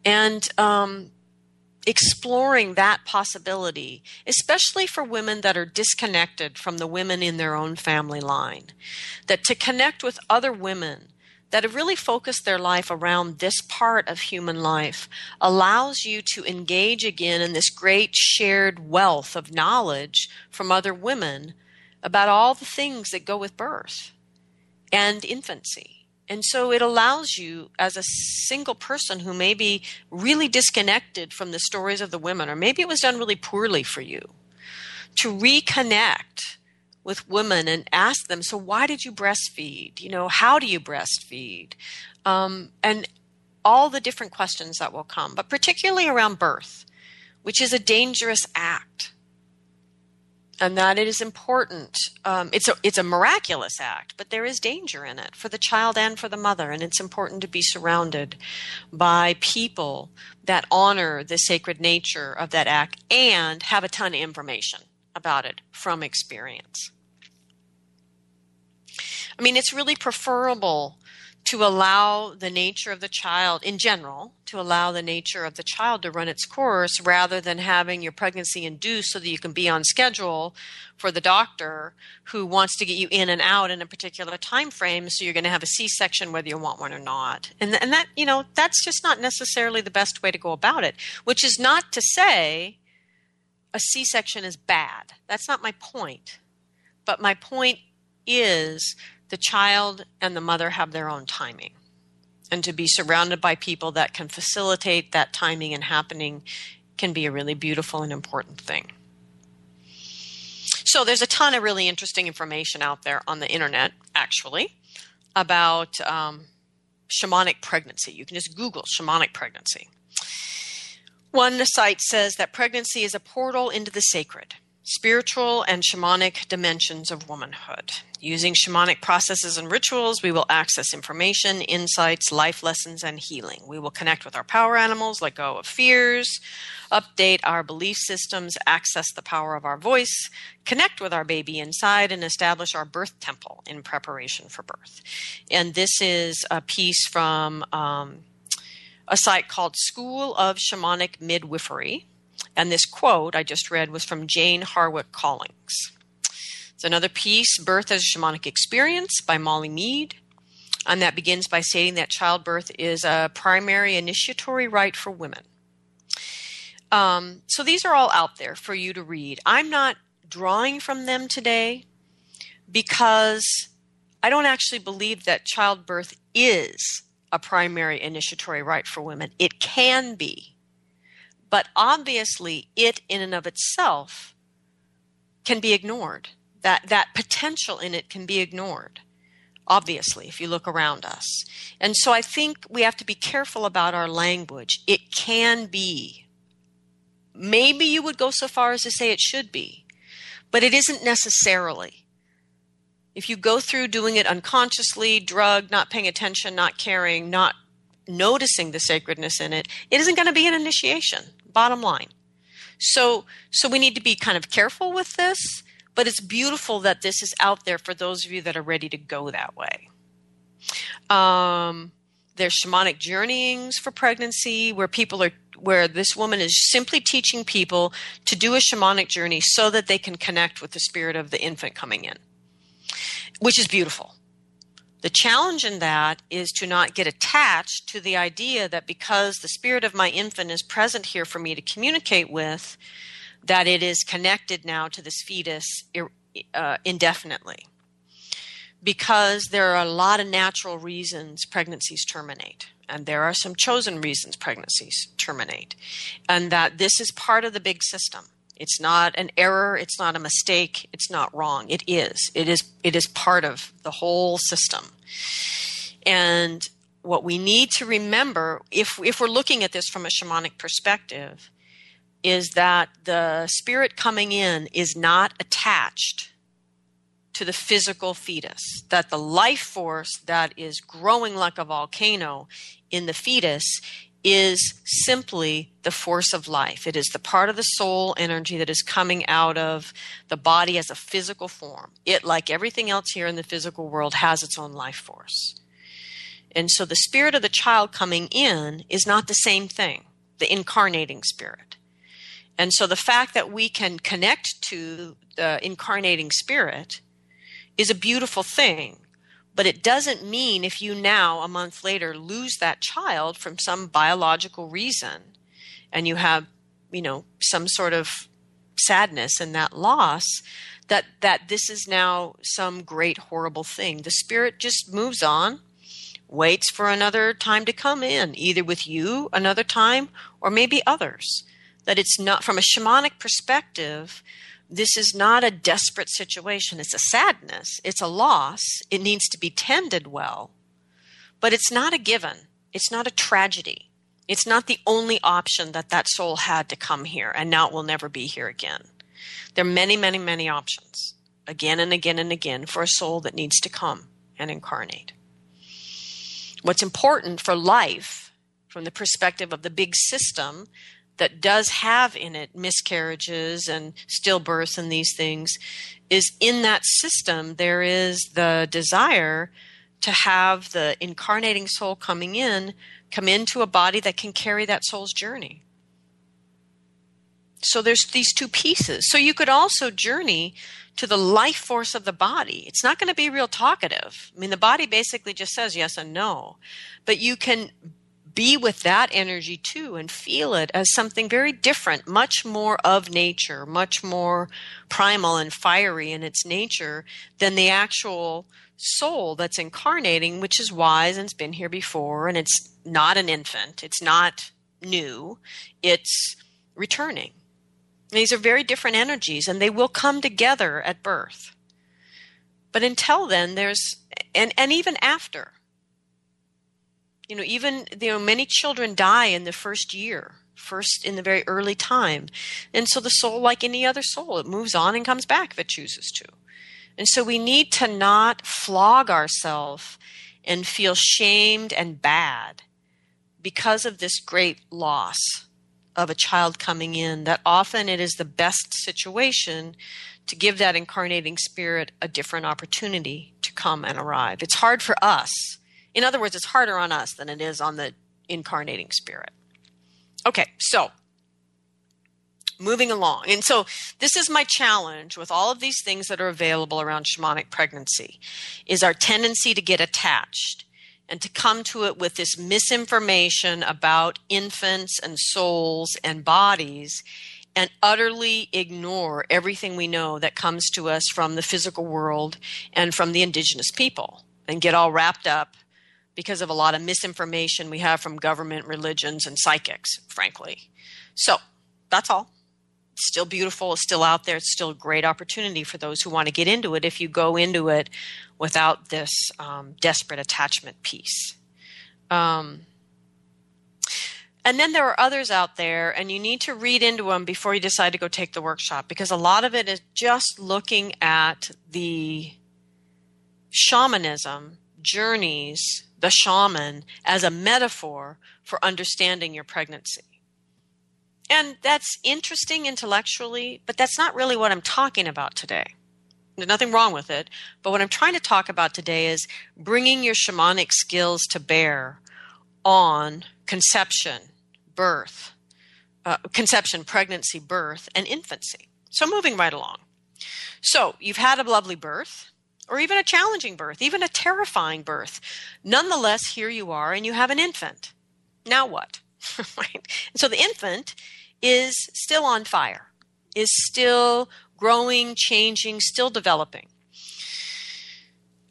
and um, exploring that possibility, especially for women that are disconnected from the women in their own family line, that to connect with other women that have really focused their life around this part of human life allows you to engage again in this great shared wealth of knowledge from other women about all the things that go with birth and infancy. And so it allows you, as a single person who may be really disconnected from the stories of the women, or maybe it was done really poorly for you, to reconnect with women and ask them, so why did you breastfeed? You know, how do you breastfeed? Um, and all the different questions that will come, but particularly around birth, which is a dangerous act and that it is important. Um, it's a it's a miraculous act, but there is danger in it for the child and for the mother, and it's important to be surrounded by people that honor the sacred nature of that act and have a ton of information about it from experience. I mean, it's really preferable to allow the nature of the child in general to allow the nature of the child to run its course rather than having your pregnancy induced so that you can be on schedule for the doctor who wants to get you in and out in a particular time frame so you're going to have a c-section whether you want one or not. And, and that you know that's just not necessarily the best way to go about it which is not to say a c-section is bad. That's not my point. But my point is the child and the mother have their own timing. And to be surrounded by people that can facilitate that timing and happening can be a really beautiful and important thing. So there's a ton of really interesting information out there on the internet, actually, about um, shamanic pregnancy. You can just Google shamanic pregnancy. One site says that pregnancy is a portal into the sacred spiritual and shamanic dimensions of womanhood. Using shamanic processes and rituals, we will access information, insights, life lessons, and healing. We will connect with our power animals, let go of fears, update our belief systems, access the power of our voice, connect with our baby inside, and establish our birth temple in preparation for birth. And this is a piece from um, a site called School of Shamanic Midwifery and this quote I just read was from Jane Hardwicke Collins. It's another piece, Birth as a Shamanic Experience by Molly Mead. And that begins by stating that childbirth is a primary initiatory rite for women. Um, so these are all out there for you to read. I'm not drawing from them today because I don't actually believe that childbirth is a primary initiatory rite for women. It can be. But obviously, it in and of itself can be ignored. That, that potential in it can be ignored, obviously, if you look around us. And so I think we have to be careful about our language. It can be. Maybe you would go so far as to say it should be, but it isn't necessarily. If you go through doing it unconsciously, drugged, not paying attention, not caring, not noticing the sacredness in it, it isn't going to be an initiation bottom line. So, so we need to be kind of careful with this, but it's beautiful that this is out there for those of you that are ready to go that way. Um, there's shamanic journeyings for pregnancy where people are where this woman is simply teaching people to do a shamanic journey so that they can connect with the spirit of the infant coming in which is beautiful the challenge in that is to not get attached to the idea that because the spirit of my infant is present here for me to communicate with, that it is connected now to this fetus uh, indefinitely. Because there are a lot of natural reasons pregnancies terminate, and there are some chosen reasons pregnancies terminate, and that this is part of the big system. It's not an error. It's not a mistake. It's not wrong. It is. It is. It is part of the whole system. And what we need to remember, if if we're looking at this from a shamanic perspective, is that the spirit coming in is not attached to the physical fetus. That the life force that is growing like a volcano in the fetus is simply the force of life. It is the part of the soul energy that is coming out of the body as a physical form. It, like everything else here in the physical world, has its own life force. And so the spirit of the child coming in is not the same thing, the incarnating spirit. And so the fact that we can connect to the incarnating spirit is a beautiful thing but it doesn't mean if you now, a month later, lose that child from some biological reason and you have, you know, some sort of sadness in that loss, that, that this is now some great horrible thing. The spirit just moves on waits for another time to come in, either with you another time or maybe others. That it's not, from a shamanic perspective, this is not a desperate situation. It's a sadness, it's a loss. It needs to be tended well. But it's not a given, it's not a tragedy. It's not the only option that that soul had to come here, and now it will never be here again. There are many, many, many options, again and again and again, for a soul that needs to come and incarnate. What's important for life, from the perspective of the big system that does have in it miscarriages and stillbirths and these things, is in that system there is the desire to have the incarnating soul coming in come into a body that can carry that soul's journey. So there's these two pieces. So you could also journey to the life force of the body. It's not going to be real talkative. I mean, the body basically just says yes and no. But you can be with that energy too and feel it as something very different, much more of nature, much more primal and fiery in its nature than the actual soul that's incarnating, which is wise and's been here before, and it's not an infant, it's not new, it's returning. these are very different energies, and they will come together at birth. But until then, there's, and, and even after, you know, even, you know, many children die in the first year, first in the very early time. And so the soul, like any other soul, it moves on and comes back if it chooses to. And so we need to not flog ourselves and feel shamed and bad because of this great loss of a child coming in, that often it is the best situation to give that incarnating spirit a different opportunity to come and arrive. It's hard for us. In other words, it's harder on us than it is on the incarnating spirit. Okay, so moving along. And so this is my challenge with all of these things that are available around shamanic pregnancy is our tendency to get attached and to come to it with this misinformation about infants and souls and bodies and utterly ignore everything we know that comes to us from the physical world and from the indigenous people and get all wrapped up because of a lot of misinformation we have from government, religions, and psychics, frankly. So that's all still beautiful, it's still out there, it's still a great opportunity for those who want to get into it if you go into it without this um, desperate attachment piece. Um, and then there are others out there, and you need to read into them before you decide to go take the workshop because a lot of it is just looking at the shamanism journeys, the shaman, as a metaphor for understanding your pregnancy. And that's interesting intellectually, but that's not really what I'm talking about today. There's nothing wrong with it. But what I'm trying to talk about today is bringing your shamanic skills to bear on conception, birth, uh, conception, pregnancy, birth, and infancy. So, moving right along. So, you've had a lovely birth, or even a challenging birth, even a terrifying birth. Nonetheless, here you are and you have an infant. Now what? (laughs) right? so the infant is still on fire, is still growing, changing, still developing.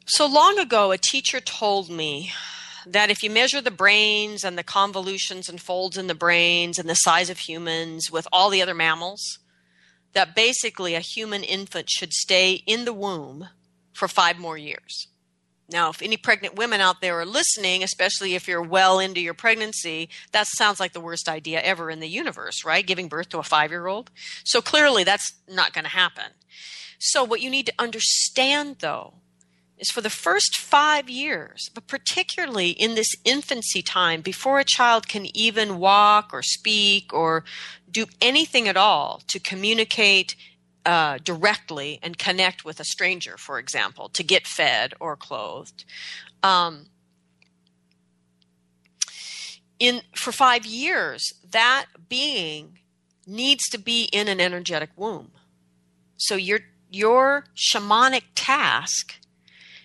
So long ago, a teacher told me that if you measure the brains and the convolutions and folds in the brains and the size of humans with all the other mammals, that basically a human infant should stay in the womb for five more years. Now, if any pregnant women out there are listening, especially if you're well into your pregnancy, that sounds like the worst idea ever in the universe, right? Giving birth to a five year old. So clearly that's not going to happen. So, what you need to understand though is for the first five years, but particularly in this infancy time, before a child can even walk or speak or do anything at all to communicate uh, directly and connect with a stranger, for example, to get fed or clothed. Um, in for five years, that being needs to be in an energetic womb. So your your shamanic task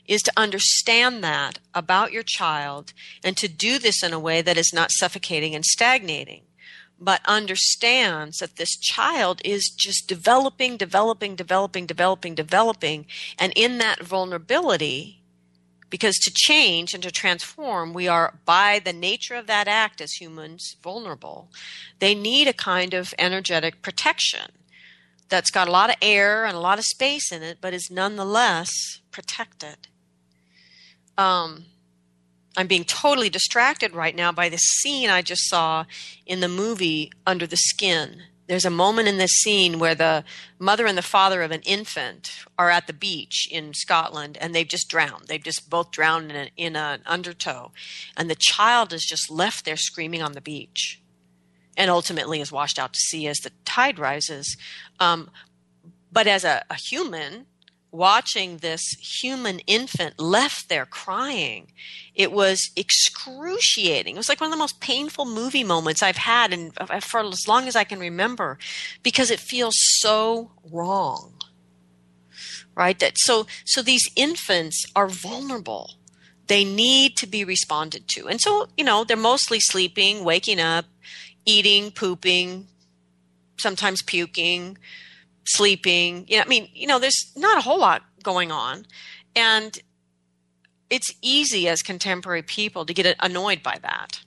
is to understand that about your child and to do this in a way that is not suffocating and stagnating but understands that this child is just developing, developing, developing, developing, developing. And in that vulnerability, Because to change and to transform, we are, by the nature of that act as humans, vulnerable. They need a kind of energetic protection that's got a lot of air and a lot of space in it, but is nonetheless protected. Um, I'm being totally distracted right now by the scene I just saw in the movie Under the Skin there's a moment in this scene where the mother and the father of an infant are at the beach in Scotland and they've just drowned. They've just both drowned in, a, in an undertow. And the child is just left there screaming on the beach and ultimately is washed out to sea as the tide rises. Um, but as a, a human, watching this human infant left there crying. It was excruciating. It was like one of the most painful movie moments I've had and uh, for as long as I can remember because it feels so wrong. Right? That so so these infants are vulnerable. They need to be responded to. And so, you know, they're mostly sleeping, waking up, eating, pooping, sometimes puking, sleeping. You know, I mean, you know, there's not a whole lot going on. And it's easy as contemporary people to get annoyed by that.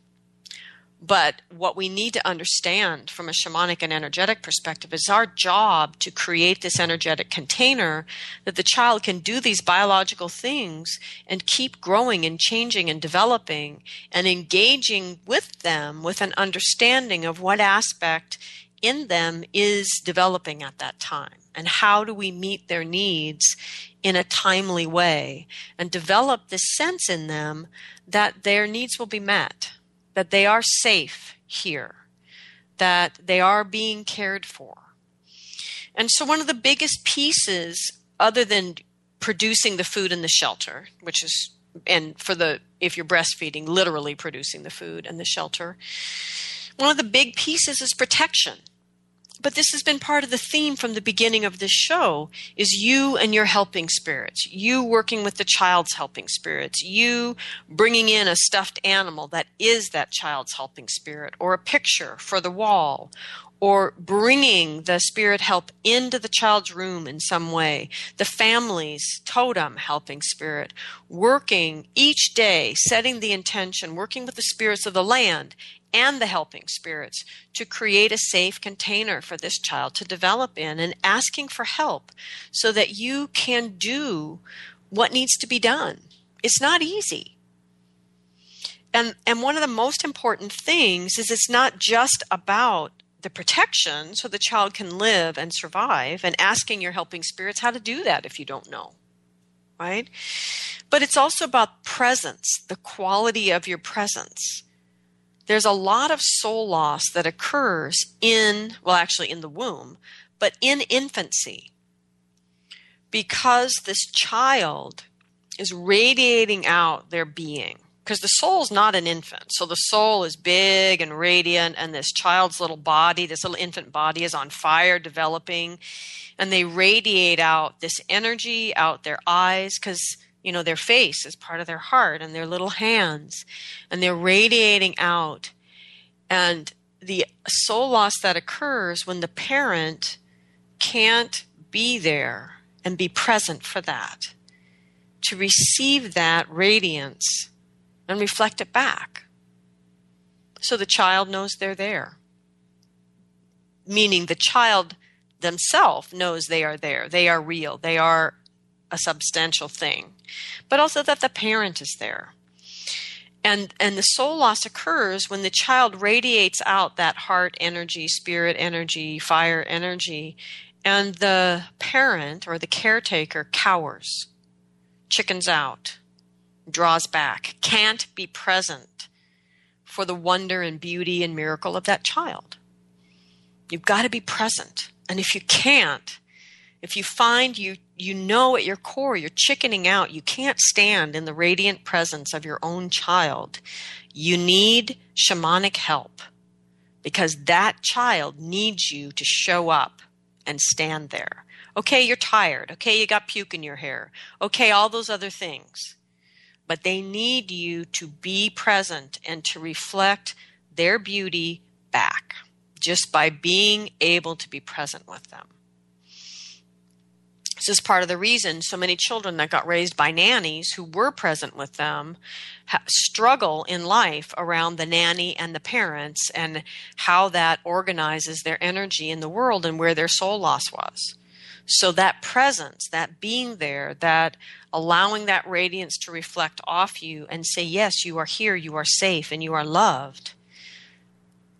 But what we need to understand from a shamanic and energetic perspective is our job to create this energetic container that the child can do these biological things and keep growing and changing and developing and engaging with them with an understanding of what aspect in them is developing at that time and how do we meet their needs in a timely way and develop this sense in them that their needs will be met that they are safe here that they are being cared for. And so one of the biggest pieces other than producing the food and the shelter which is and for the if you're breastfeeding literally producing the food and the shelter one of the big pieces is protection but this has been part of the theme from the beginning of this show is you and your helping spirits. You working with the child's helping spirits. You bringing in a stuffed animal that is that child's helping spirit or a picture for the wall or bringing the spirit help into the child's room in some way, the family's totem helping spirit, working each day, setting the intention, working with the spirits of the land and the helping spirits to create a safe container for this child to develop in and asking for help so that you can do what needs to be done. It's not easy. And, and one of the most important things is it's not just about the protection so the child can live and survive and asking your helping spirits how to do that if you don't know right but it's also about presence the quality of your presence there's a lot of soul loss that occurs in, well, actually in the womb, but in infancy. Because this child is radiating out their being. Because the soul is not an infant. So the soul is big and radiant, and this child's little body, this little infant body, is on fire, developing. And they radiate out this energy out their eyes because you know, their face is part of their heart and their little hands, and they're radiating out. And the soul loss that occurs when the parent can't be there and be present for that, to receive that radiance and reflect it back. So the child knows they're there. Meaning the child themselves knows they are there. They are real. They are a substantial thing, but also that the parent is there. And, and the soul loss occurs when the child radiates out that heart energy, spirit energy, fire energy, and the parent or the caretaker cowers, chickens out, draws back, can't be present for the wonder and beauty and miracle of that child. You've got to be present. And if you can't, if you find you you know at your core you're chickening out, you can't stand in the radiant presence of your own child, you need shamanic help because that child needs you to show up and stand there. Okay, you're tired. Okay, you got puke in your hair. Okay, all those other things. But they need you to be present and to reflect their beauty back just by being able to be present with them. This is part of the reason so many children that got raised by nannies who were present with them ha- struggle in life around the nanny and the parents and how that organizes their energy in the world and where their soul loss was. So that presence, that being there, that allowing that radiance to reflect off you and say, yes, you are here, you are safe, and you are loved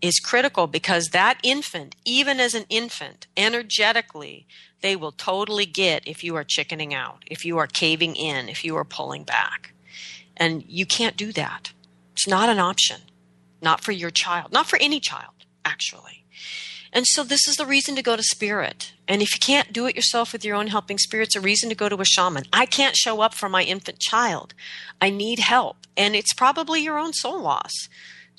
is critical because that infant, even as an infant, energetically, they will totally get if you are chickening out, if you are caving in, if you are pulling back. And you can't do that. It's not an option. Not for your child, not for any child, actually. And so this is the reason to go to spirit. And if you can't do it yourself with your own helping spirits, a reason to go to a shaman. I can't show up for my infant child. I need help. And it's probably your own soul loss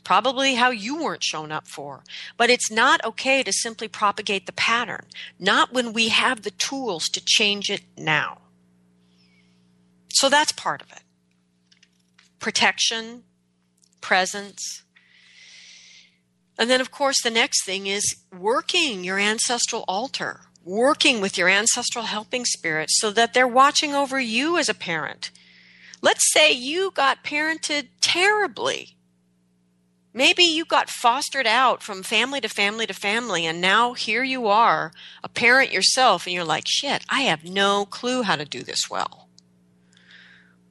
probably how you weren't shown up for. But it's not okay to simply propagate the pattern, not when we have the tools to change it now. So that's part of it protection, presence. And then, of course, the next thing is working your ancestral altar, working with your ancestral helping spirits so that they're watching over you as a parent. Let's say you got parented terribly Maybe you got fostered out from family to family to family, and now here you are, a parent yourself, and you're like, shit, I have no clue how to do this well.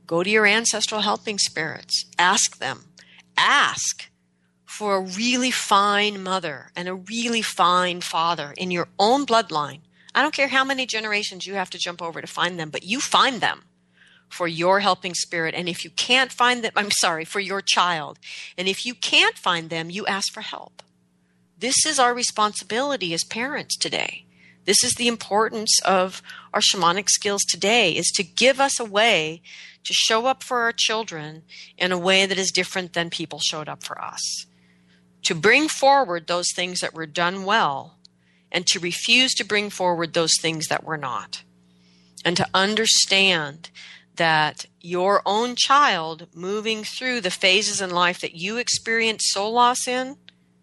Go to your ancestral helping spirits. Ask them. Ask for a really fine mother and a really fine father in your own bloodline. I don't care how many generations you have to jump over to find them, but you find them for your helping spirit. And if you can't find them, I'm sorry, for your child. And if you can't find them, you ask for help. This is our responsibility as parents today. This is the importance of our shamanic skills today is to give us a way to show up for our children in a way that is different than people showed up for us. To bring forward those things that were done well and to refuse to bring forward those things that were not. And to understand that your own child moving through the phases in life that you experience soul loss in,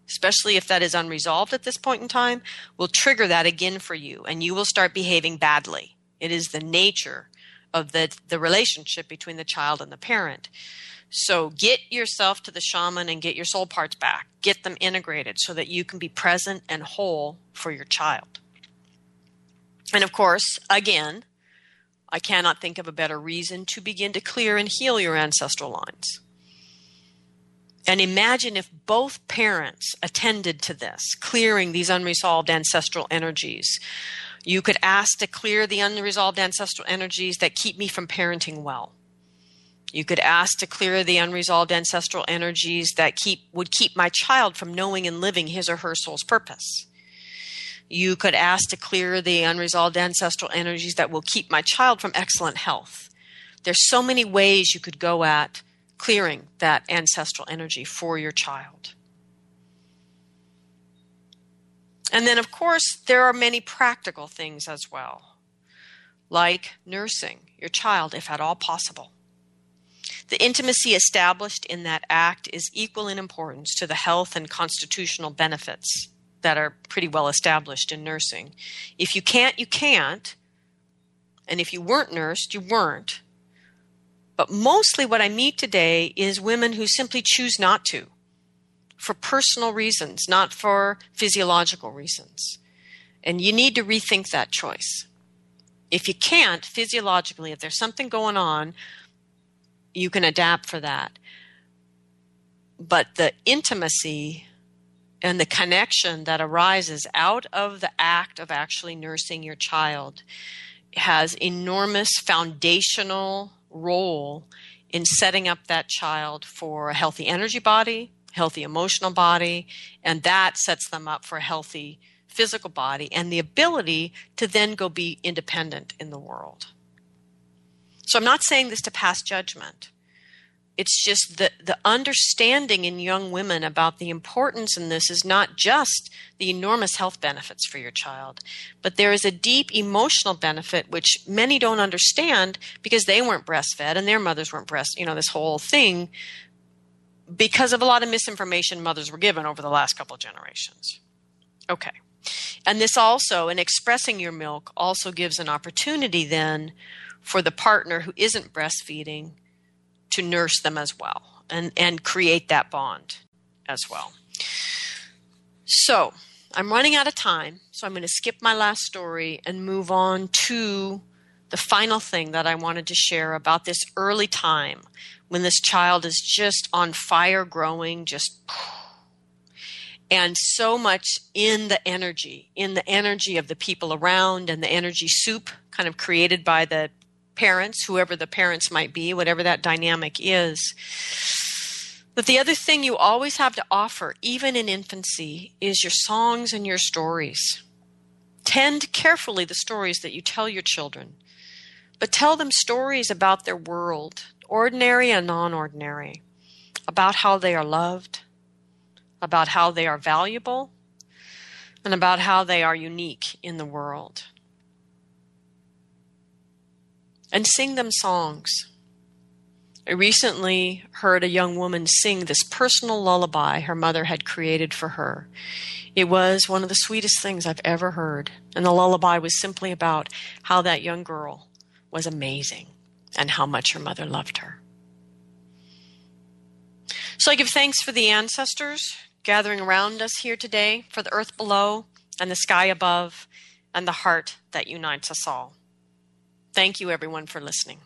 especially if that is unresolved at this point in time, will trigger that again for you and you will start behaving badly. It is the nature of the, the relationship between the child and the parent. So get yourself to the shaman and get your soul parts back. Get them integrated so that you can be present and whole for your child. And of course, again, I cannot think of a better reason to begin to clear and heal your ancestral lines. And imagine if both parents attended to this, clearing these unresolved ancestral energies. You could ask to clear the unresolved ancestral energies that keep me from parenting well. You could ask to clear the unresolved ancestral energies that keep would keep my child from knowing and living his or her soul's purpose. You could ask to clear the unresolved ancestral energies that will keep my child from excellent health. There's so many ways you could go at clearing that ancestral energy for your child. And then, of course, there are many practical things as well, like nursing your child if at all possible. The intimacy established in that act is equal in importance to the health and constitutional benefits that are pretty well established in nursing. If you can't, you can't. And if you weren't nursed, you weren't. But mostly what I meet today is women who simply choose not to for personal reasons, not for physiological reasons. And you need to rethink that choice. If you can't physiologically, if there's something going on, you can adapt for that. But the intimacy and the connection that arises out of the act of actually nursing your child has enormous foundational role in setting up that child for a healthy energy body, healthy emotional body, and that sets them up for a healthy physical body and the ability to then go be independent in the world. So I'm not saying this to pass judgment it's just the, the understanding in young women about the importance in this is not just the enormous health benefits for your child, but there is a deep emotional benefit which many don't understand because they weren't breastfed and their mothers weren't breast, you know, this whole thing because of a lot of misinformation mothers were given over the last couple of generations. Okay. And this also, in expressing your milk, also gives an opportunity then for the partner who isn't breastfeeding to nurse them as well and, and create that bond as well. So, I'm running out of time, so I'm going to skip my last story and move on to the final thing that I wanted to share about this early time when this child is just on fire growing, just (sighs) and so much in the energy, in the energy of the people around and the energy soup kind of created by the parents, whoever the parents might be, whatever that dynamic is. But the other thing you always have to offer, even in infancy, is your songs and your stories. Tend carefully the stories that you tell your children, but tell them stories about their world, ordinary and non ordinary, about how they are loved, about how they are valuable, and about how they are unique in the world. And sing them songs. I recently heard a young woman sing this personal lullaby her mother had created for her. It was one of the sweetest things I've ever heard. And the lullaby was simply about how that young girl was amazing and how much her mother loved her. So I give thanks for the ancestors gathering around us here today, for the earth below and the sky above, and the heart that unites us all. Thank you, everyone, for listening.